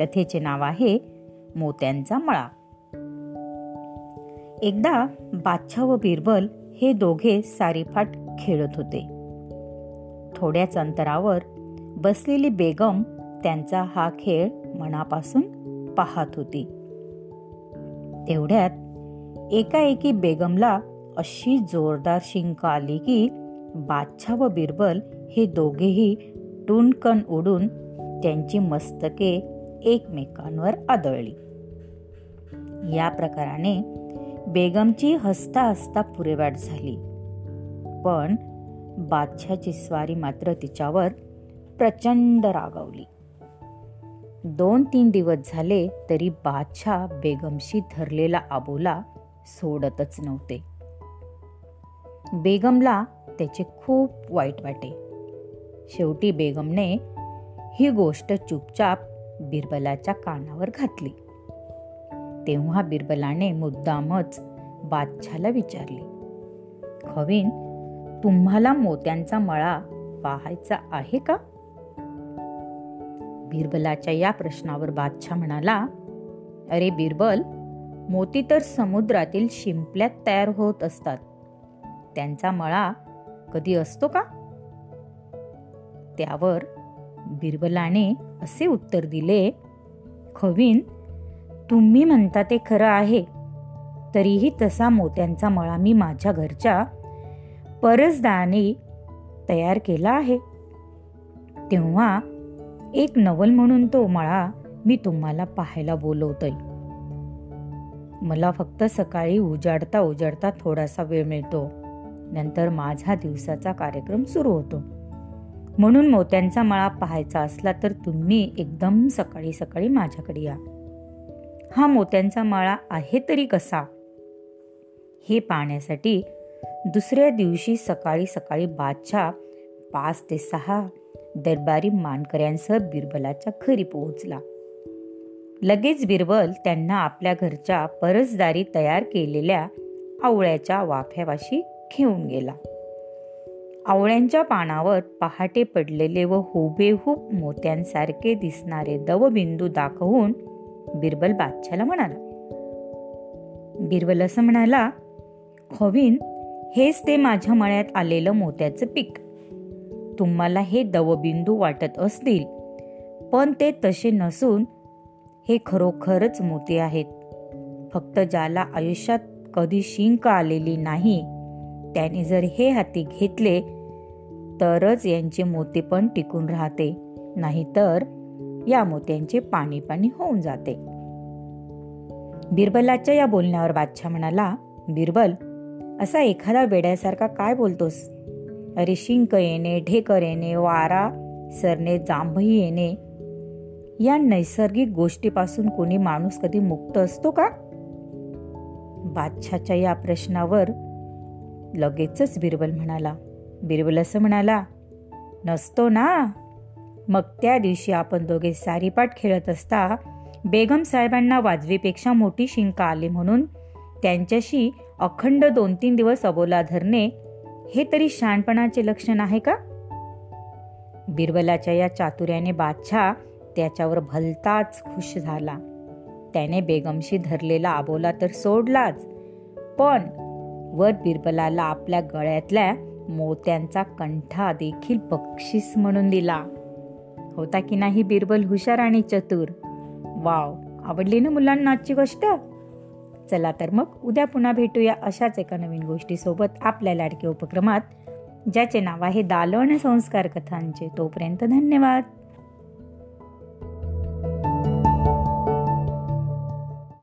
कथेचे नाव आहे मोत्यांचा मळा. एकदा बादशाह व बिरबल हे दोघे सारीफाट खेळत होते. थोड्याच अंतरावर बसलेली बेगम त्यांचा हा खेळ मनापासून पाहत होती. तेवढ्यात एकाएकी बेगमला अशी जोरदार शिंक आली की बादशाह व बिरबल हे दोघेही टुनकन उडून त्यांची मस्तके एकमेकांवर आदळली. या प्रकाराने बेगमची हसता हसता पुरेवाट झाली. पण बादशाची स्वारी मात्र तिच्यावर प्रचंड रागावली. दोन तीन दिवस झाले तरी बादशाह बेगमशी धरलेला आबोला सोडतच नव्हते. बेगमला त्याचे खूप वाईट वाटे. शेवटी बेगमने ही गोष्ट चुपचाप बिरबलाच्या कानावर घातली. तेव्हा बिरबलाने मुद्दामच बादशाला विचारले खवीन तुम्हाला मोत्यांचा मळा पाहायचा आहे का? बिरबलाच्या या प्रश्नावर बादशाह म्हणाला अरे बिरबल मोती तर समुद्रातील शिंपल्यात तयार होत असतात. त्यांचा मळा कधी असतो का? त्यावर बिरबलाने असे उत्तर दिले खवीन तुम्ही म्हणता ते खरं आहे. तरीही तसा मोत्यांचा मळा मी माझ्या घरच्या परसदाने तयार केला आहे. तेव्हा एक नवल म्हणून तो मळा मी तुम्हाला पाहायला बोलवतोय. मला फक्त सकाळी उजाडता उजाडता थोडासा वेळ मिळतो. नंतर माझा दिवसाचा कार्यक्रम सुरू होतो. म्हणून मोत्यांचा मळा पाहायचा असला तर तुम्ही एकदम सकाळी सकाळी माझ्याकडे या. हा मोत्यांचा मळा आहे तरी कसा? हे पाहण्यासाठी दुसऱ्या दिवशी सकाळी सकाळी बादशाह पाच ते सहा दरबारी मानकऱ्यांसह बिरबलाच्या घरी पोहोचला. लगेच बिरबल त्यांना आपल्या घरच्या परसदारी तयार केलेल्या आवळ्याच्या वाफ्यावाशी घेऊन गेला. आवळ्यांच्या पानावर पहाटे पडलेले व हुबेहूब मोत्यांसारखे दिसणारे दवबिंदू दाखवून बिरबल बादशाला म्हणाला. बिरबल असं म्हणाला हवीन हेच ते माझ्या मळ्यात आलेलं मोत्याचं पीक. तुम्हाला हे दवबिंदू वाटत असतील पण ते तसे नसून हे खरोखरच मोती आहेत. फक्त ज्याला आयुष्यात कधी शिंक आलेली नाही त्याने जर हे हाती घेतले तरच यांचे मोती पण टिकून राहते. नाहीतर या मोत्यांचे पाणी पाणी होऊन जाते. बिरबलाच्या या बोलण्यावर बादशाह म्हणाला बिरबल असा एखादा वेड्यासारखा काय बोलतोस? अरे शिंक येणे ढेकर येणे वारा सरणे जांभई येणे. या नैसर्गिक गोष्टीपासून कोणी माणूस कधी मुक्त असतो का? बादशाच्या या प्रश्नावर लगेचच बिरबल म्हणाला बिरबल असं म्हणाला नसतो ना? मग त्या दिवशी आपण दोघे सारीपाट खेळत असता बेगम साहेबांना वाजवीपेक्षा मोठी शिंका आली म्हणून त्यांच्याशी अखंड दोन तीन दिवस अबोला धरणे हे तरी शहाणपणाचे लक्षण आहे का? बिरबलाच्या या चातुर्याने बादशाह त्याच्यावर भलताच खुश झाला. त्याने बेगमशी धरलेला आबोला तर सोडलाच पण वर बिरबलाला आपल्या गळ्यातल्या मोत्यांचा कंठा देखील बक्षीस म्हणून दिला. होता की नाही बिरबल हुशार आणि चतुर? वाव आवडली ना मुलांना आजची गोष्ट? चला तर मग उद्या पुन्हा भेटूया अशाच एका नवीन गोष्टीसोबत आपल्या लाडके उपक्रमात ज्याचे नाव आहे दालन संस्कार कथांचे. तोपर्यंत धन्यवाद.